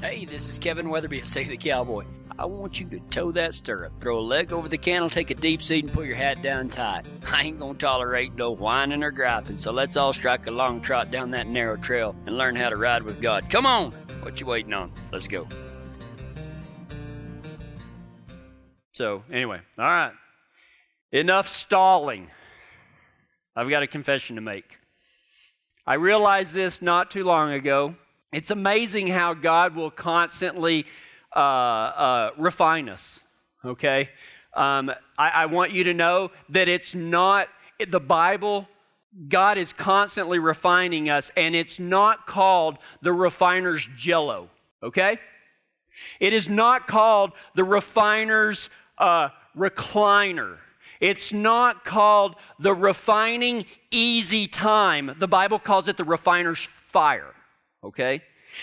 Hey, this is Kevin Weatherby, Save the Cowboy. I want you to toe that stirrup, throw a leg over the cantle, take a deep seat, and put your hat down tight. I ain't gonna tolerate no whining or griping, so let's all strike a long trot down that narrow trail and learn how to ride with God. Come on! What you waiting on? Let's go. So, anyway, all right. Enough stalling. I've got a confession to make. I realized this not too long ago. It's amazing how God will constantly uh, uh, refine us, okay? Um, I, I want you to know that it's not the Bible God is constantly refining us, and it's not called the refiner's jello, okay? It is not called the refiner's uh, recliner. It's not called the refining easy time. The Bible calls it the refiner's fire okay?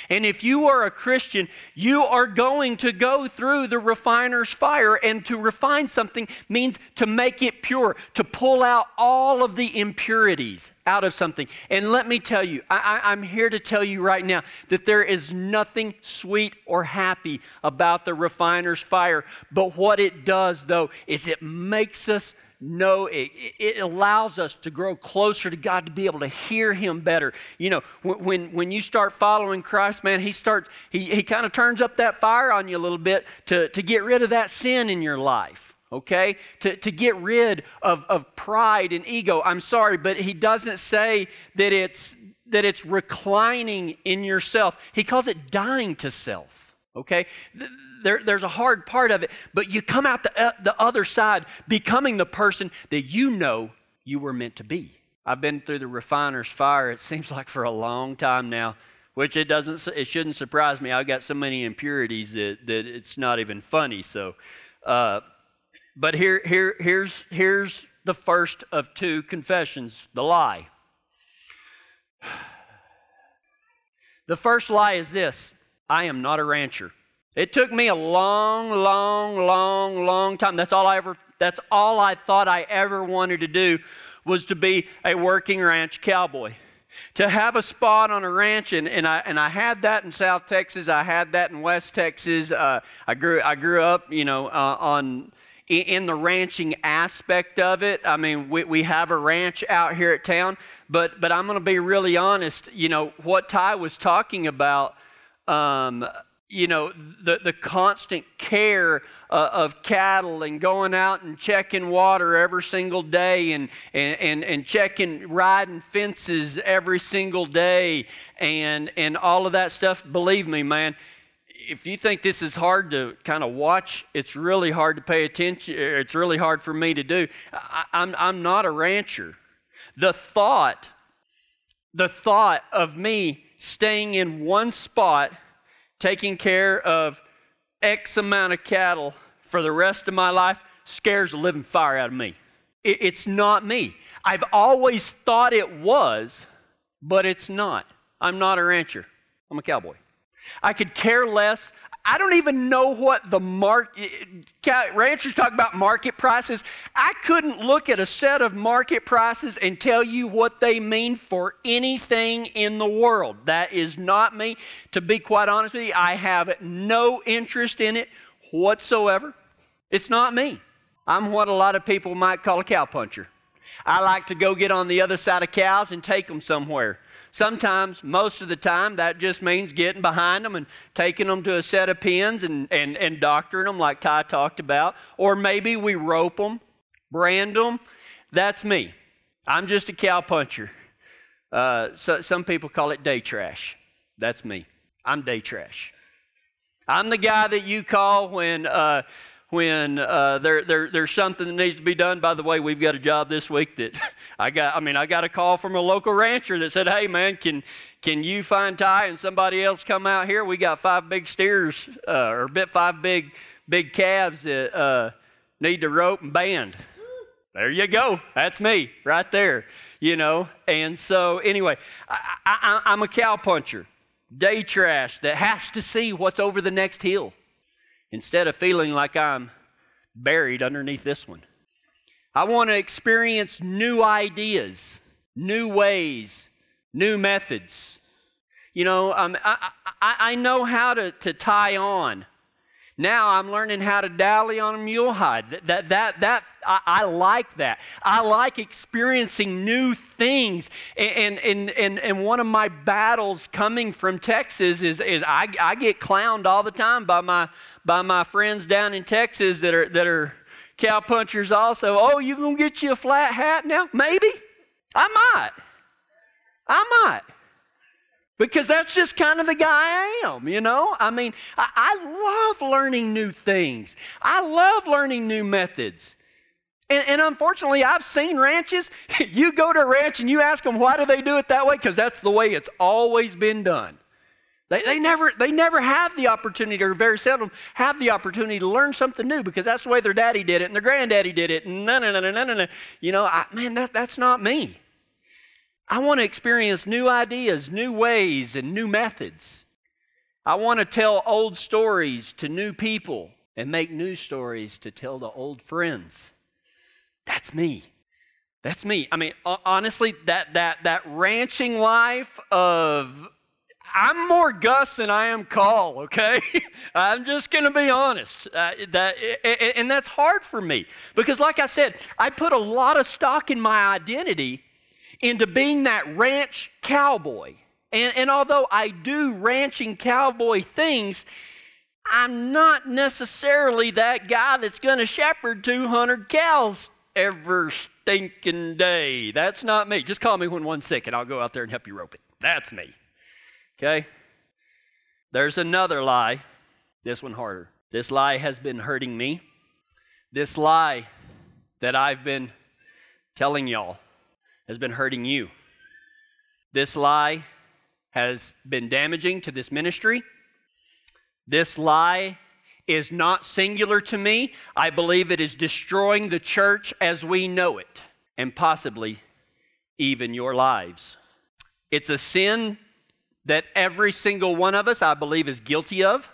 And if you are a Christian, you are going to go through the refiner's fire. And to refine something means to make it pure, to pull out all of the impurities out of something. And let me tell you, I, am here to tell you right now that there is nothing sweet or happy about the refiner's fire. But what it does, though, is it makes us know it, it allows us to grow closer to God to be able to hear Him better. You know, when, when you start following Christ, man, He starts, He, he kind of turns up that fire on you a little bit to, to get rid of that sin in your life okay? To, to get rid of, of pride and ego. I'm sorry, but he doesn't say that it's, that it's reclining in yourself. He calls it dying to self, okay? there, there's a hard part of it, but you come out the, uh, the other side becoming the person that you know you were meant to be. I've been through the refiner's fire, it seems like for a long time now, which it doesn't, it shouldn't surprise me. I've got so many impurities that, that it's not even funny. So, uh, but here, here, here's, here's the first of two confessions the lie. The first lie is this I am not a rancher. It took me a long, long, long, long time. That's all I ever that's all I thought I ever wanted to do was to be a working ranch cowboy. To have a spot on a ranch, and, and, I, and I had that in South Texas, I had that in West Texas. Uh, I, grew, I grew up, you know, uh, on, in the ranching aspect of it. I mean, we, we have a ranch out here at town, but, but I'm going to be really honest. You know, what Ty was talking about, um, you know, the, the constant care uh, of cattle and going out and checking water every single day and, and, and, and checking, riding fences every single day and, and all of that stuff. Believe me, man, if you think this is hard to kind of watch, it's really hard to pay attention. It's really hard for me to do. I, I'm, I'm not a rancher. The thought, the thought of me staying in one spot – taking care of X amount of cattle for the rest of my life scares the living fire out of me. It, it's not me. I've always thought it was, but it's not. I'm not a rancher, I'm a cowboy. I could care less. I don't even know what the market, eh, ranchers talk about market prices. I couldn't look at a set of market prices and tell you what they mean for anything in the world. That is not me. To be quite honest with you, I have no interest in it whatsoever. It's not me. I'm what a lot of people might call a cowpuncher. I like to go get on the other side of cows and take them somewhere. Sometimes, most of the time, that just means getting behind them and taking them to a set of pens and, and, and doctoring them, like Ty talked about. Or maybe we rope them, brand them. That's me. I'm just a cowpuncher. Uh, so, some people call it day trash. That's me. I'm day trash. I'm the guy that you call when uh, when uh, there, there, there's something that needs to be done. By the way, we've got a job this week that I got. I mean, I got a call from a local rancher that said, "Hey, man, can can you find Ty and somebody else come out here? We got five big steers uh, or bit five big big calves that uh, need to rope and band." There you go. That's me right there. You know. And so anyway, I, I, I'm a cowpuncher, day trash that has to see what's over the next hill instead of feeling like I'm buried underneath this one. I want to experience new ideas, new ways, new methods. You know, um, I, I, I, know how to, to tie on. Now I'm learning how to dally on a mule hide. That, that, that, that I, I, like that. I like experiencing new things. And, and, and, and one of my battles coming from Texas is, is I, I get clowned all the time by my, by my friends down in Texas that are, that are cowpunchers also. Oh, you gonna get you a flat hat now? Maybe. I might. I might. Because that's just kind of the guy I am, you know? I mean, I, I love learning new things. I love learning new methods. And, and, unfortunately, I've seen ranches. you go to a ranch and you ask them, why do they do it that way? Because that's the way it's always been done. They, they, never, they never have the opportunity, or very seldom have the opportunity to learn something new because that's the way their daddy did it and their granddaddy did it. No, no, no, no, no, no. You know, I, man, that, that's not me. I want to experience new ideas, new ways, and new methods. I want to tell old stories to new people and make new stories to tell to old friends. That's me. That's me. I mean, honestly, that that that ranching life of I'm more Gus than I am Call, okay? I'm just going to be honest. Uh, that, and that's hard for me because, like I said, I put a lot of stock in my identity into being that ranch cowboy. And, and although I do ranching cowboy things, I'm not necessarily that guy that's going to shepherd 200 cows every stinking day. That's not me. Just call me when one's sick and I'll go out there and help you rope it. That's me. Okay? There's another lie. This one harder. This lie has been hurting me. This lie that I've been telling y'all has been hurting you. This lie has been damaging to this ministry. This lie is not singular to me. I believe it is destroying the church as we know it, and possibly even your lives. It's a sin that every single one of us, I believe, is guilty of.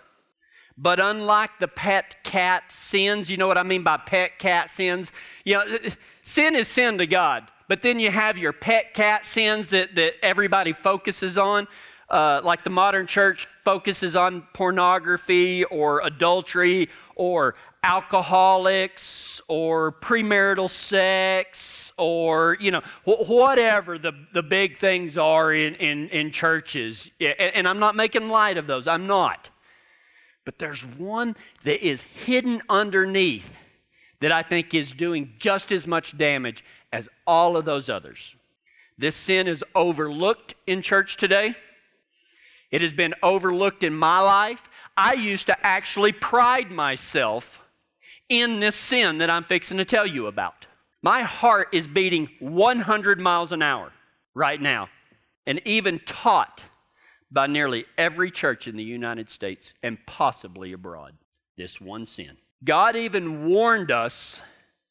But unlike the pet cat sins, you know what I mean by pet cat sins? You know, sin is sin to God. But then you have your pet cat sins that, that everybody focuses on. Uh, like the modern church focuses on pornography or adultery or alcoholics or premarital sex or you know wh- whatever the, the big things are in, in, in churches. And, and i'm not making light of those. I'm not. But there's one that is hidden underneath that i think is doing just as much damage as all of those others. This sin is overlooked in church today. It has been overlooked in my life. I used to actually pride myself in this sin that I'm fixing to tell you about. My heart is beating 100 miles an hour right now, and even taught by nearly every church in the United States and possibly abroad. This one sin. God even warned us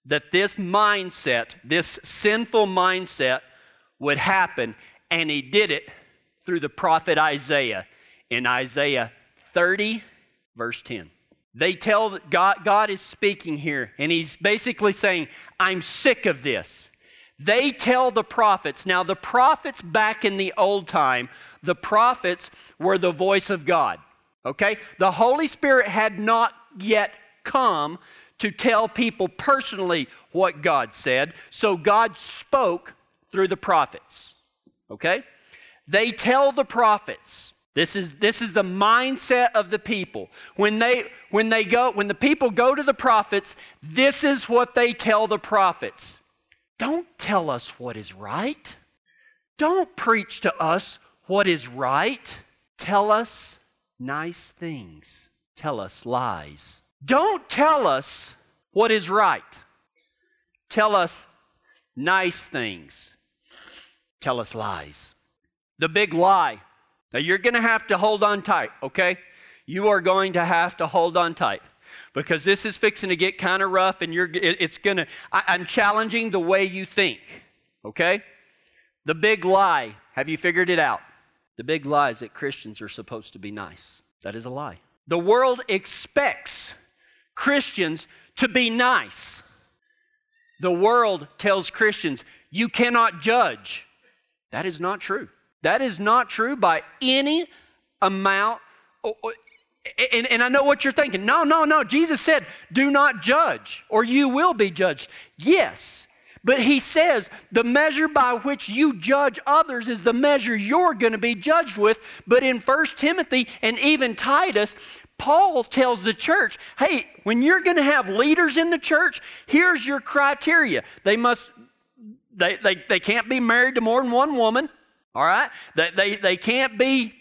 that this mindset, this sinful mindset, would happen, and he did it through the prophet Isaiah in Isaiah 30, verse 10. They tell that God, God is speaking here, and he's basically saying, I'm sick of this. They tell the prophets. Now, the prophets back in the old time, the prophets were the voice of God. Okay? The Holy Spirit had not yet come to tell people personally what God said. So God spoke through the prophets. Okay? They tell the prophets. This is, this is the mindset of the people. When they, when they go, when the people go to the prophets, this is what they tell the prophets. Don't tell us what is right. Don't preach to us what is right. Tell us nice things. Tell us lies. Don't tell us what is right. Tell us nice things. Tell us lies. The big lie. Now you're going to have to hold on tight, okay? You are going to have to hold on tight because this is fixing to get kind of rough and you're it's going to I'm challenging the way you think, okay? The big lie, have you figured it out? The big lie is that Christians are supposed to be nice. That is a lie. The world expects Christians to be nice. The world tells Christians, you cannot judge. That is not true. That is not true by any amount and, and I know what you're thinking. No, no, no. Jesus said, do not judge, or you will be judged. Yes. But he says the measure by which you judge others is the measure you're going to be judged with. But in 1 Timothy and even Titus, Paul tells the church, hey, when you're going to have leaders in the church, here's your criteria. They must, they, they, they can't be married to more than one woman, all right? They, they, they can't be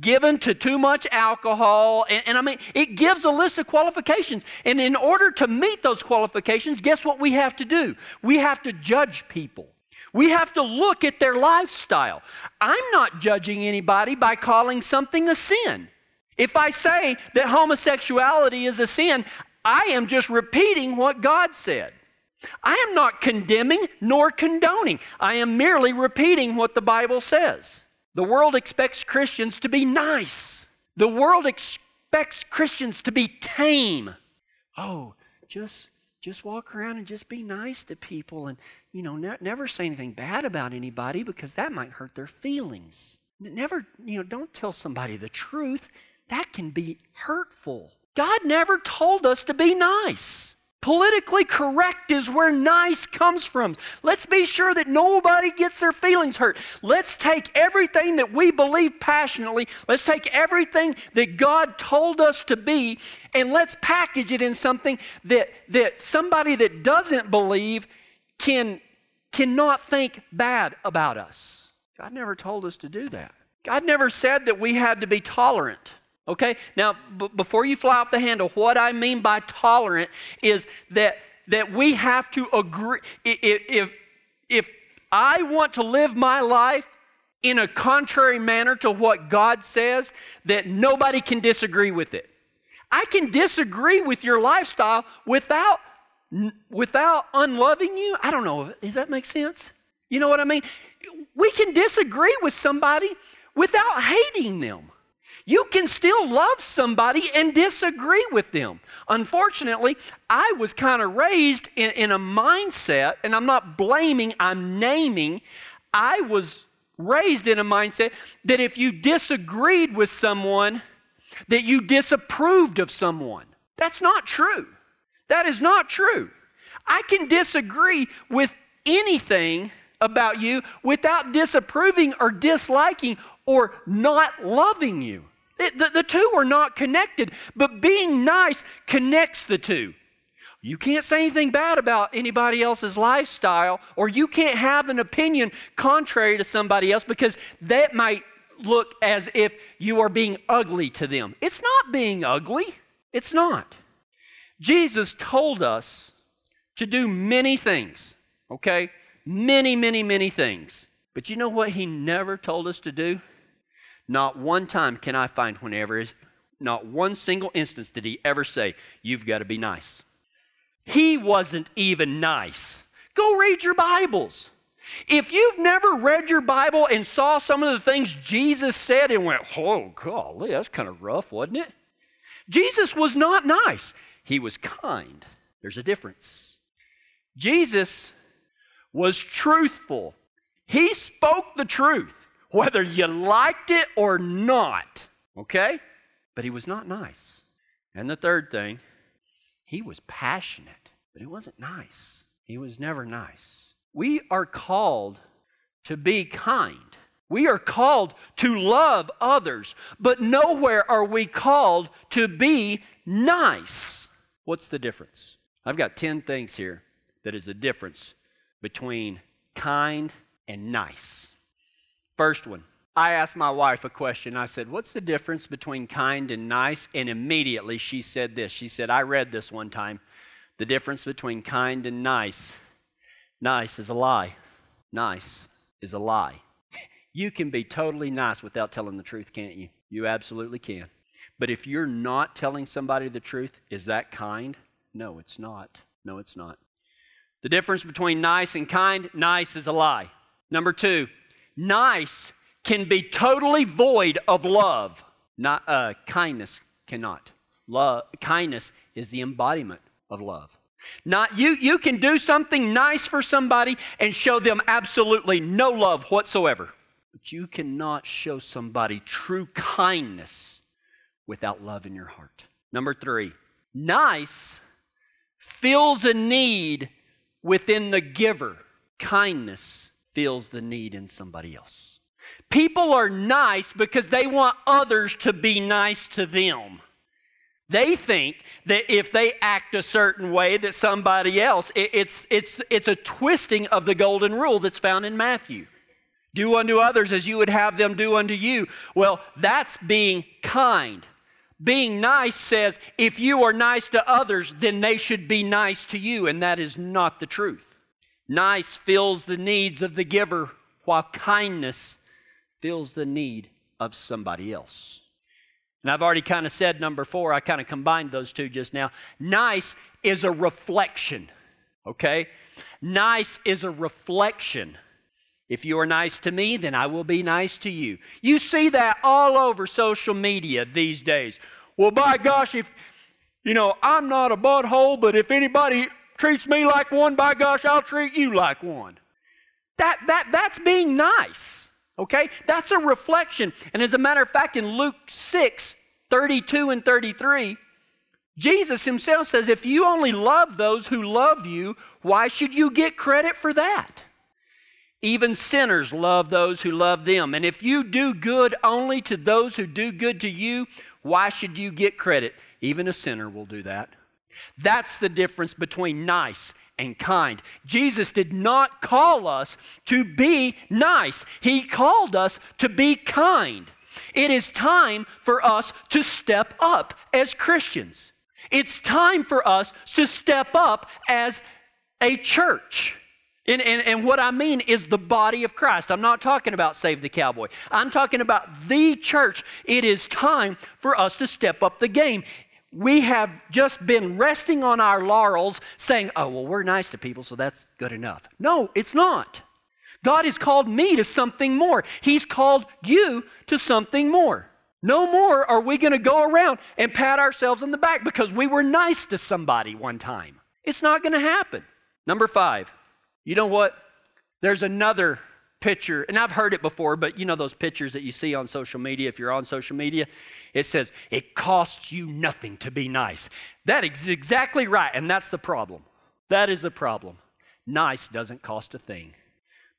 given to too much alcohol. And, and, I mean, it gives a list of qualifications. And in order to meet those qualifications, guess what we have to do? We have to judge people. We have to look at their lifestyle. I'm not judging anybody by calling something a sin. If I say that homosexuality is a sin, I am just repeating what God said. I am not condemning nor condoning. I am merely repeating what the Bible says. The world expects Christians to be nice. The world expects Christians to be tame. Oh, just just walk around and just be nice to people and you know ne- never say anything bad about anybody because that might hurt their feelings. Never, you know, don't tell somebody the truth that can be hurtful. God never told us to be nice. Politically correct is where nice comes from. Let's be sure that nobody gets their feelings hurt. Let's take everything that we believe passionately, let's take everything that God told us to be, and let's package it in something that, that somebody that doesn't believe can, cannot think bad about us. God never told us to do that. God never said that we had to be tolerant. Okay? Now, b- before you fly off the handle, what I mean by tolerant is that, that we have to agree. If, if, if I want to live my life in a contrary manner to what God says, that nobody can disagree with it. I can disagree with your lifestyle without, without unloving you. I don't know. Does that make sense? You know what I mean? We can disagree with somebody without hating them. You can still love somebody and disagree with them. Unfortunately, I was kind of raised in, in, a mindset, and I'm not blaming, I'm naming. I was raised in a mindset that if you disagreed with someone, that you disapproved of someone. That's not true. That is not true. I can disagree with anything about you without disapproving or disliking or not loving you. It, the, the two are not connected, but being nice connects the two. You can't say anything bad about anybody else's lifestyle, or you can't have an opinion contrary to somebody else because that might look as if you are being ugly to them. It's not being ugly, it's not. Jesus told us to do many things, okay? Many, many, many things. But you know what he never told us to do? Not one time can I find whenever, is not one single instance did he ever say, You've got to be nice. He wasn't even nice. Go read your Bibles. If you've never read your Bible and saw some of the things Jesus said and went, Oh, golly, that's kind of rough, wasn't it? Jesus was not nice, he was kind. There's a difference. Jesus was truthful, he spoke the truth whether you liked it or not. Okay? But he was not nice. And the third thing, he was passionate, but he wasn't nice. He was never nice. We are called to be kind. We are called to love others, but nowhere are we called to be nice. What's the difference? I've got 10 things here that is the difference between kind and nice. First one, I asked my wife a question. I said, What's the difference between kind and nice? And immediately she said this. She said, I read this one time. The difference between kind and nice. Nice is a lie. Nice is a lie. You can be totally nice without telling the truth, can't you? You absolutely can. But if you're not telling somebody the truth, is that kind? No, it's not. No, it's not. The difference between nice and kind nice is a lie. Number two, Nice can be totally void of love. Not, uh, kindness cannot. Love, kindness is the embodiment of love. Not you, you can do something nice for somebody and show them absolutely no love whatsoever. But you cannot show somebody true kindness without love in your heart. Number three, nice fills a need within the giver. Kindness feels the need in somebody else. People are nice because they want others to be nice to them. They think that if they act a certain way, that somebody else, it, it's, it's, it's a twisting of the golden rule that's found in Matthew. Do unto others as you would have them do unto you. Well, that's being kind. Being nice says if you are nice to others, then they should be nice to you, and that is not the truth. Nice fills the needs of the giver, while kindness fills the need of somebody else. And I've already kind of said number four, I kind of combined those two just now. Nice is a reflection, okay? Nice is a reflection. If you are nice to me, then I will be nice to you. You see that all over social media these days. Well, by gosh, if, you know, I'm not a butthole, but if anybody treats me like one, by gosh, I'll treat you like one. That, that, that's being nice. Okay? That's a reflection. And as a matter of fact, in Luke 6 32 and 33, Jesus himself says, If you only love those who love you, why should you get credit for that? Even sinners love those who love them. And if you do good only to those who do good to you, why should you get credit? Even a sinner will do that. That's the difference between nice and kind. Jesus did not call us to be nice, He called us to be kind. It is time for us to step up as Christians. It's time for us to step up as a church. And, and, and, what I mean is the body of Christ. I'm not talking about Save the Cowboy. I'm talking about the church. It is time for us to step up the game we have just been resting on our laurels saying, oh, well, we're nice to people, so that's good enough. No, it's not. God has called me to something more. He's called you to something more. No more are we going to go around and pat ourselves on the back because we were nice to somebody one time. It's not going to happen. Number five, you know what? There's another picture, and I've heard it before, but you know those pictures that you see on social media if you're on social media? It says, it costs you nothing to be nice. That is exactly right, and that's the problem. That is the problem. Nice doesn't cost a thing,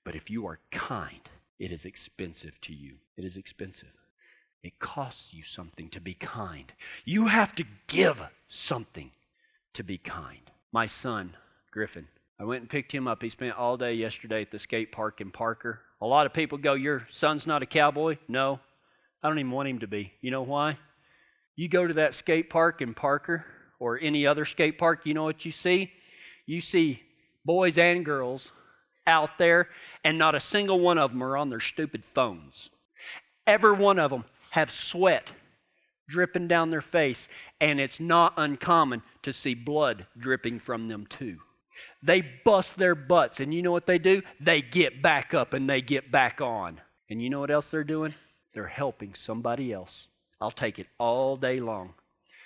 but if you are kind, it is expensive to you. It is expensive. It costs you something to be kind. You have to give something to be kind. My son, Griffin, I went and picked him up. He spent all day yesterday at the skate park in Parker. A lot of people go, Your son's not a cowboy? No, I don't even want him to be. You know why? You go to that skate park in Parker or any other skate park, you know what you see? You see boys and girls out there, and not a single one of them are on their stupid phones. Every one of them have sweat dripping down their face, and it's not uncommon to see blood dripping from them too. They bust their butts, and you know what they do? They get back up and they get back on. And you know what else they're doing? They're helping somebody else. I'll take it all day long.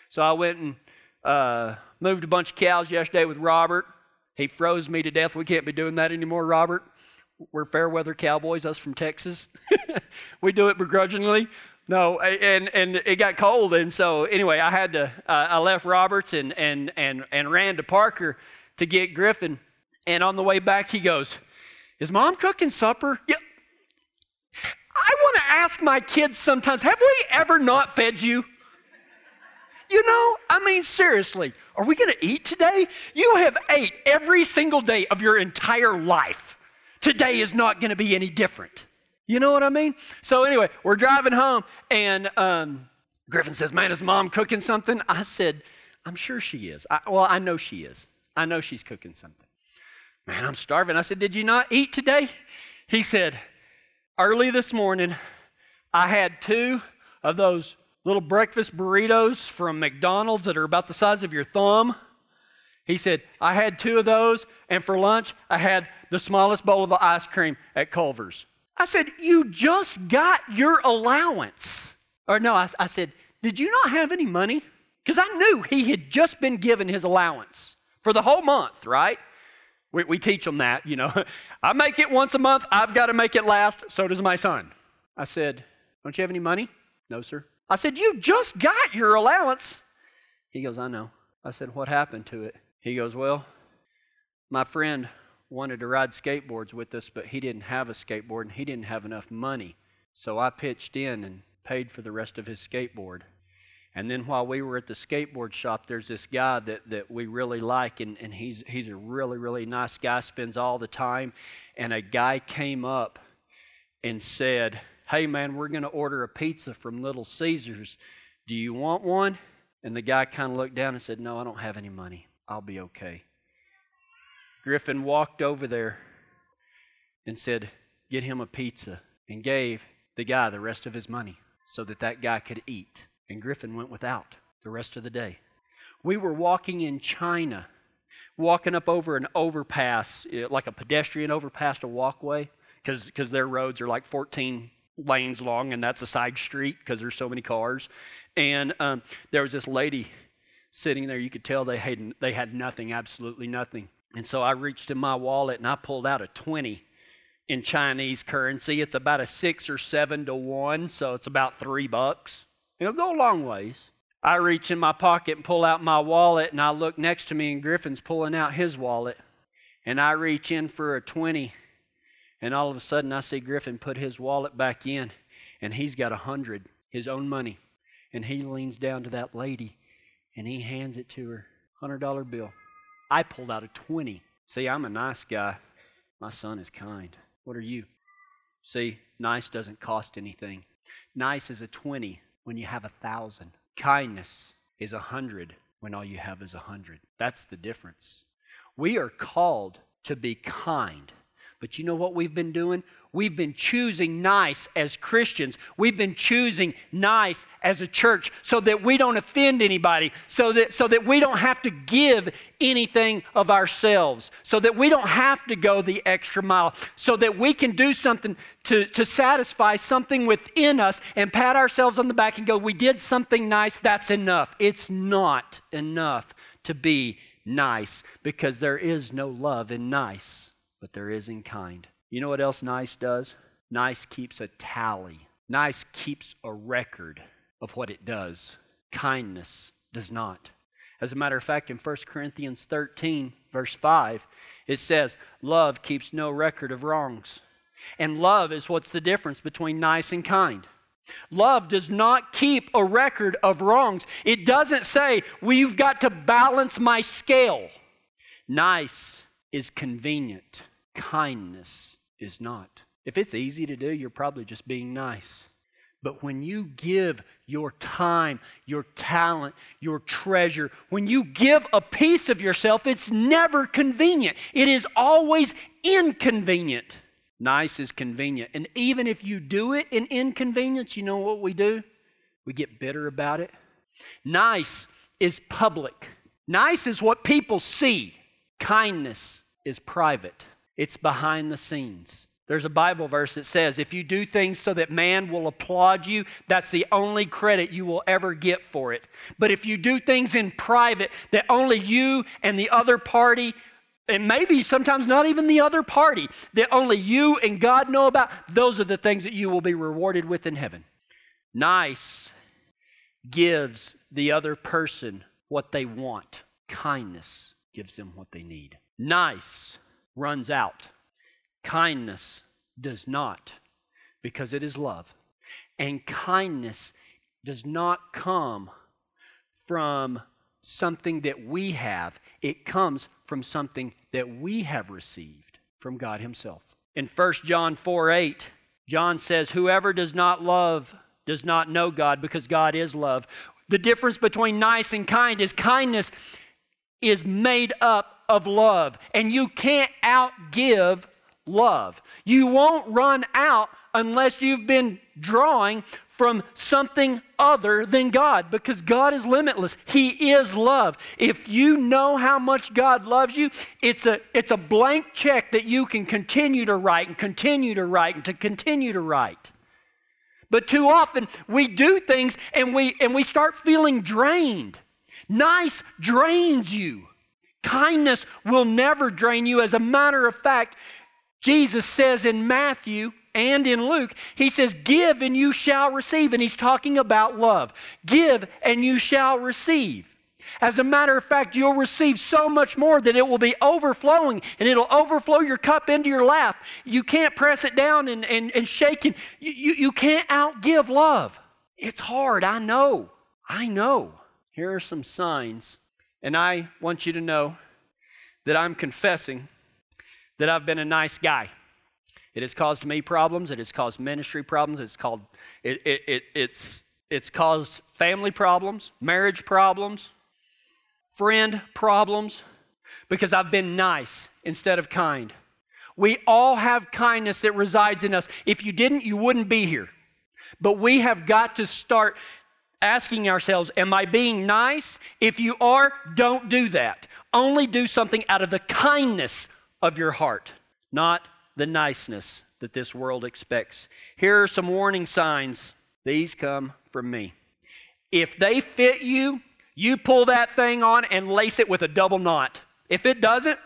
So I went and uh, moved a bunch of cows yesterday with Robert. He froze me to death. We can't be doing that anymore, Robert. We're fair weather cowboys, us from Texas. we do it begrudgingly. No, and and it got cold, and so anyway, I had to. Uh, I left Roberts and and and and ran to Parker to get Griffin. And on the way back, he goes, Is mom cooking supper? Yeah. I want to ask my kids sometimes, Have we ever not fed you? You know, I mean, seriously, are we going to eat today? You have ate every single day of your entire life. Today is not going to be any different. You know what I mean? So, anyway, we're driving home, and um, Griffin says, Man, is mom cooking something? I said, I'm sure she is. I, well, I know she is. I know she's cooking something. Man, I'm starving. I said, Did you not eat today? He said, Early this morning, I had two of those little breakfast burritos from McDonald's that are about the size of your thumb. He said, I had two of those, and for lunch, I had the smallest bowl of ice cream at Culver's. I said, You just got your allowance. Or no, I, I said, Did you not have any money? Because I knew he had just been given his allowance for the whole month, right? We, we teach them that, you know. I make it once a month, I've got to make it last, so does my son. I said, Don't you have any money? No, sir. I said, You just got your allowance. He goes, I know. I said, What happened to it? He goes, Well, my friend wanted to ride skateboards with us, but he didn't have a skateboard and he didn't have enough money. So I pitched in and paid for the rest of his skateboard. And then while we were at the skateboard shop, there's this guy that, that we really like, and, and he's, he's a really, really nice guy, spends all the time. And a guy came up and said, Hey, man, we're going to order a pizza from Little Caesars. Do you want one? And the guy kind of looked down and said, No, I don't have any money. I'll be okay. Griffin walked over there and said, Get him a pizza, and gave the guy the rest of his money so that that guy could eat and Griffin went without the rest of the day. We were walking in China, walking up over an overpass, eh, like a pedestrian overpass, a walkway, because their roads are like 14 lanes long, and that's a side street because there's so many cars. And um, there was this lady sitting there. You could tell they had, they had nothing, absolutely nothing. And so I reached in my wallet and I pulled out a 20 in Chinese currency. It's about a six or seven to one, so it's about three bucks. It'll go a long ways. I reach in my pocket and pull out my wallet, and I look next to me, and Griffin's pulling out his wallet. And I reach in for a 20, and all of a sudden I see Griffin put his wallet back in, and he's got a 100, his own money. And he leans down to that lady, and he hands it to her $100 bill. I pulled out a 20. See, I'm a nice guy. My son is kind. What are you? See, nice doesn't cost anything. Nice is a 20 when you have a thousand. Kindness is a hundred when all you have is a hundred. That's the difference. We are called to be kind. But you know what we've been doing? We've been choosing nice as Christians. We've been choosing nice as a church so that we don't offend anybody, so that, so that we don't have to give anything of ourselves, so that we don't have to go the extra mile, so that we can do something to, to satisfy something within us and pat ourselves on the back and go, We did something nice, that's enough. It's not enough to be nice because there is no love in nice, but there is in kind. You know what else nice does? Nice keeps a tally. Nice keeps a record of what it does. Kindness does not. As a matter of fact, in 1 Corinthians 13, verse 5, it says, Love keeps no record of wrongs. And love is what's the difference between nice and kind. Love does not keep a record of wrongs. It doesn't say, you've got to balance my scale. Nice is convenient, kindness is not. If it's easy to do, you're probably just being nice. But when you give your time, your talent, your treasure, when you give a piece of yourself, it's never convenient. It is always inconvenient. Nice is convenient. And even if you do it in inconvenience, you know what we do? We get bitter about it. Nice is public. Nice is what people see. Kindness is private. It's behind the scenes. There's a Bible verse that says, if you do things so that man will applaud you, that's the only credit you will ever get for it. But if you do things in private that only you and the other party, and maybe sometimes not even the other party, that only you and God know about, those are the things that you will be rewarded with in heaven. Nice gives the other person what they want, kindness gives them what they need. Nice runs out. Kindness does not, because it is love. And kindness does not come from something that we have, it comes from something that we have received from God Himself. In 1 John 4 8, John says, Whoever does not love does not know God because God is love. The difference between nice and kind is kindness is made up of love, and you can't outgive love. You won't run out unless you've been drawing from something other than God because God is limitless. He is love. If you know how much God loves you, it's a, it's a blank check that you can continue to write and continue to write and to continue to write. But too often we do things and we, and we start feeling drained. Nice drains you. Kindness will never drain you. As a matter of fact, Jesus says in Matthew and in Luke, he says, Give and you shall receive. And he's talking about love. Give and you shall receive. As a matter of fact, you'll receive so much more that it will be overflowing and it'll overflow your cup into your lap. You can't press it down and, and, and shake it. You, you, you can't outgive love. It's hard, I know. I know. Here are some signs, and I want you to know that I'm confessing that I've been a nice guy. It has caused me problems. It has caused ministry problems. It's called it, it, it, it's it's caused family problems, marriage problems, friend problems, because I've been nice instead of kind. We all have kindness that resides in us. If you didn't, you wouldn't be here. But we have got to start asking ourselves, Am I being nice? If you are, don't do that. Only do something out of the kindness of your heart, not the niceness that this world expects. Here are some warning signs. These come from me. If they fit you, you pull that thing on and lace it with a double knot. If it doesn't,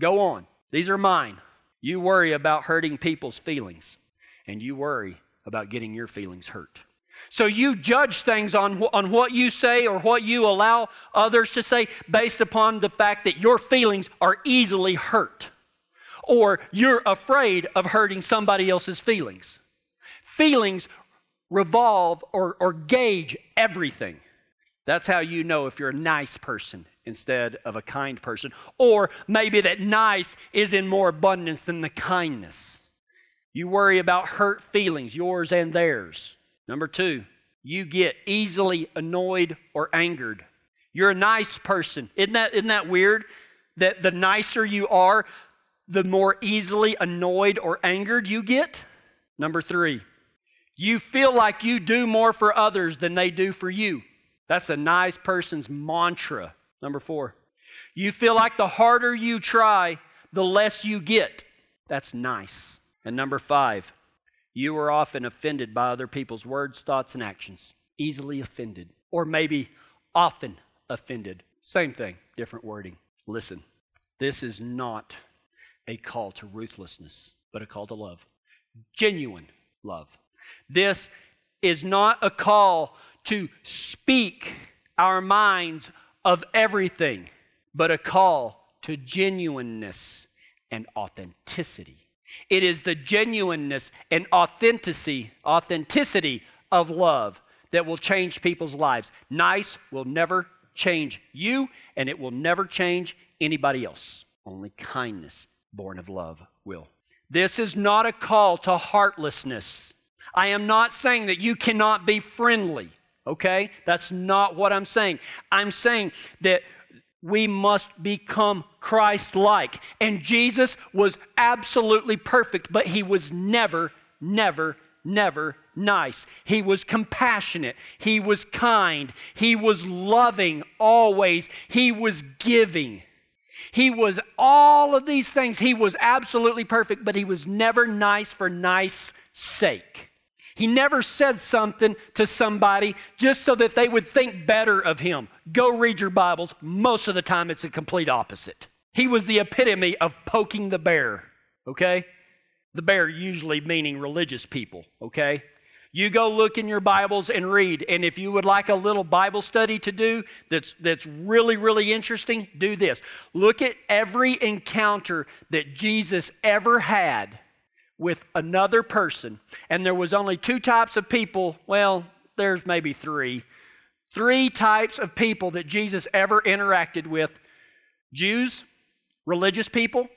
go on. These are mine. You worry about hurting people's feelings, and you worry about getting your feelings hurt. So you judge things on, on what you say or what you allow others to say based upon the fact that your feelings are easily hurt or you're afraid of hurting somebody else's feelings. Feelings revolve or, or gauge everything. That's how you know if you're a nice person instead of a kind person. Or maybe that nice is in more abundance than the kindness. You worry about hurt feelings, yours and theirs. Number two, you get easily annoyed or angered. You're a nice person. Isn't that, isn't that weird? That the nicer you are, the more easily annoyed or angered you get. Number three, you feel like you do more for others than they do for you. That's a nice person's mantra. Number four, you feel like the harder you try, the less you get. That's nice. And number five, you are often offended by other people's words, thoughts, and actions. Easily offended. Or maybe often offended. Same thing, different wording. Listen, this is not a call to ruthlessness, but a call to love. Genuine love. This is not a call to speak our minds of everything, but a call to genuineness and authenticity. It is the genuineness and authenticity, authenticity of love that will change people's lives. Nice will never change you, and it will never change anybody else. Only kindness, born of love, will. This is not a call to heartlessness. I am not saying that you cannot be friendly, okay? That's not what I'm saying. I'm saying that we must become Christ like. And Jesus was absolutely perfect, but he was never, never, never nice. He was compassionate. He was kind. He was loving always. He was giving. He was all of these things. He was absolutely perfect, but he was never nice for nice sake. He never said something to somebody just so that they would think better of him. Go read your Bibles. Most of the time, it's a complete opposite. He was the epitome of poking the bear, okay? The bear usually meaning religious people, okay? You go look in your Bibles and read. And if you would like a little Bible study to do that's, that's really, really interesting, do this. Look at every encounter that Jesus ever had with another person, and there was only two types of people, well, there's maybe three. Three types of people that Jesus ever interacted with Jews, religious people.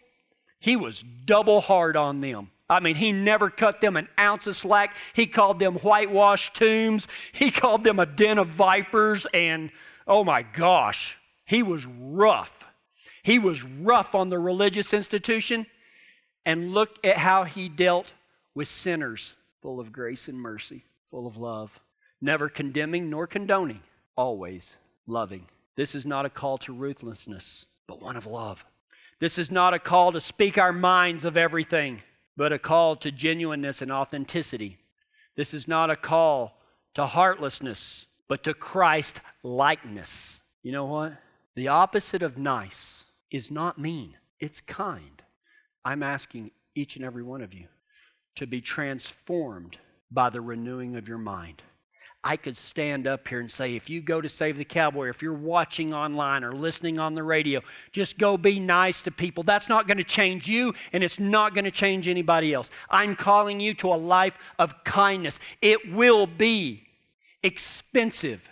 He was double hard on them. I mean, he never cut them an ounce of slack. He called them whitewashed tombs. He called them a den of vipers. And oh my gosh, he was rough. He was rough on the religious institution and look at how he dealt with sinners, full of grace and mercy, full of love, never condemning nor condoning, always loving. This is not a call to ruthlessness, but one of love. This is not a call to speak our minds of everything, but a call to genuineness and authenticity. This is not a call to heartlessness, but to Christ likeness. You know what? The opposite of nice is not mean, it's kind. I'm asking each and every one of you to be transformed by the renewing of your mind. I could stand up here and say, if you go to Save the Cowboy, if you're watching online or listening on the radio, just go be nice to people. That's not going to change you, and it's not going to change anybody else. I'm calling you to a life of kindness. It will be expensive,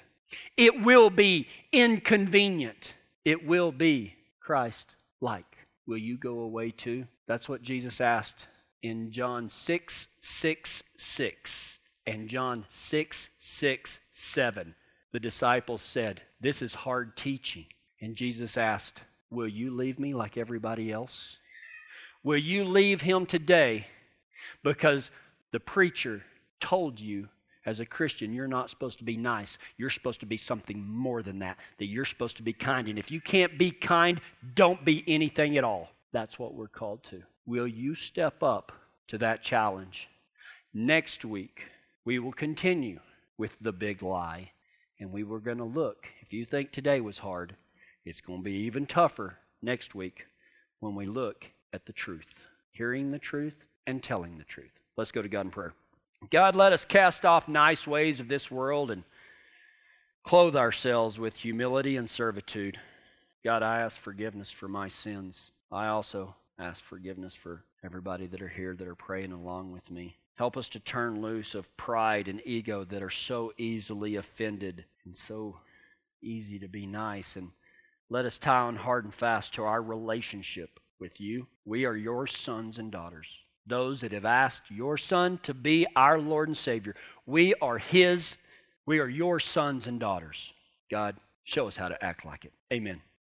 it will be inconvenient, it will be Christ like. Will you go away too? That's what Jesus asked in John 6 6 6 and John 6 6 7. The disciples said, This is hard teaching. And Jesus asked, Will you leave me like everybody else? Will you leave him today because the preacher told you as a Christian, you're not supposed to be nice. You're supposed to be something more than that, that you're supposed to be kind. And if you can't be kind, don't be anything at all. That's what we're called to. Will you step up to that challenge? Next week, we will continue with the big lie, and we were going to look. If you think today was hard, it's going to be even tougher next week when we look at the truth, hearing the truth and telling the truth. Let's go to God in prayer. God, let us cast off nice ways of this world and clothe ourselves with humility and servitude. God, I ask forgiveness for my sins. I also ask forgiveness for everybody that are here that are praying along with me. Help us to turn loose of pride and ego that are so easily offended and so easy to be nice. And let us tie on hard and fast to our relationship with you. We are your sons and daughters those that have asked your Son to be our Lord and Savior. We are His, we are your sons and daughters. God, show us how to act like it. Amen.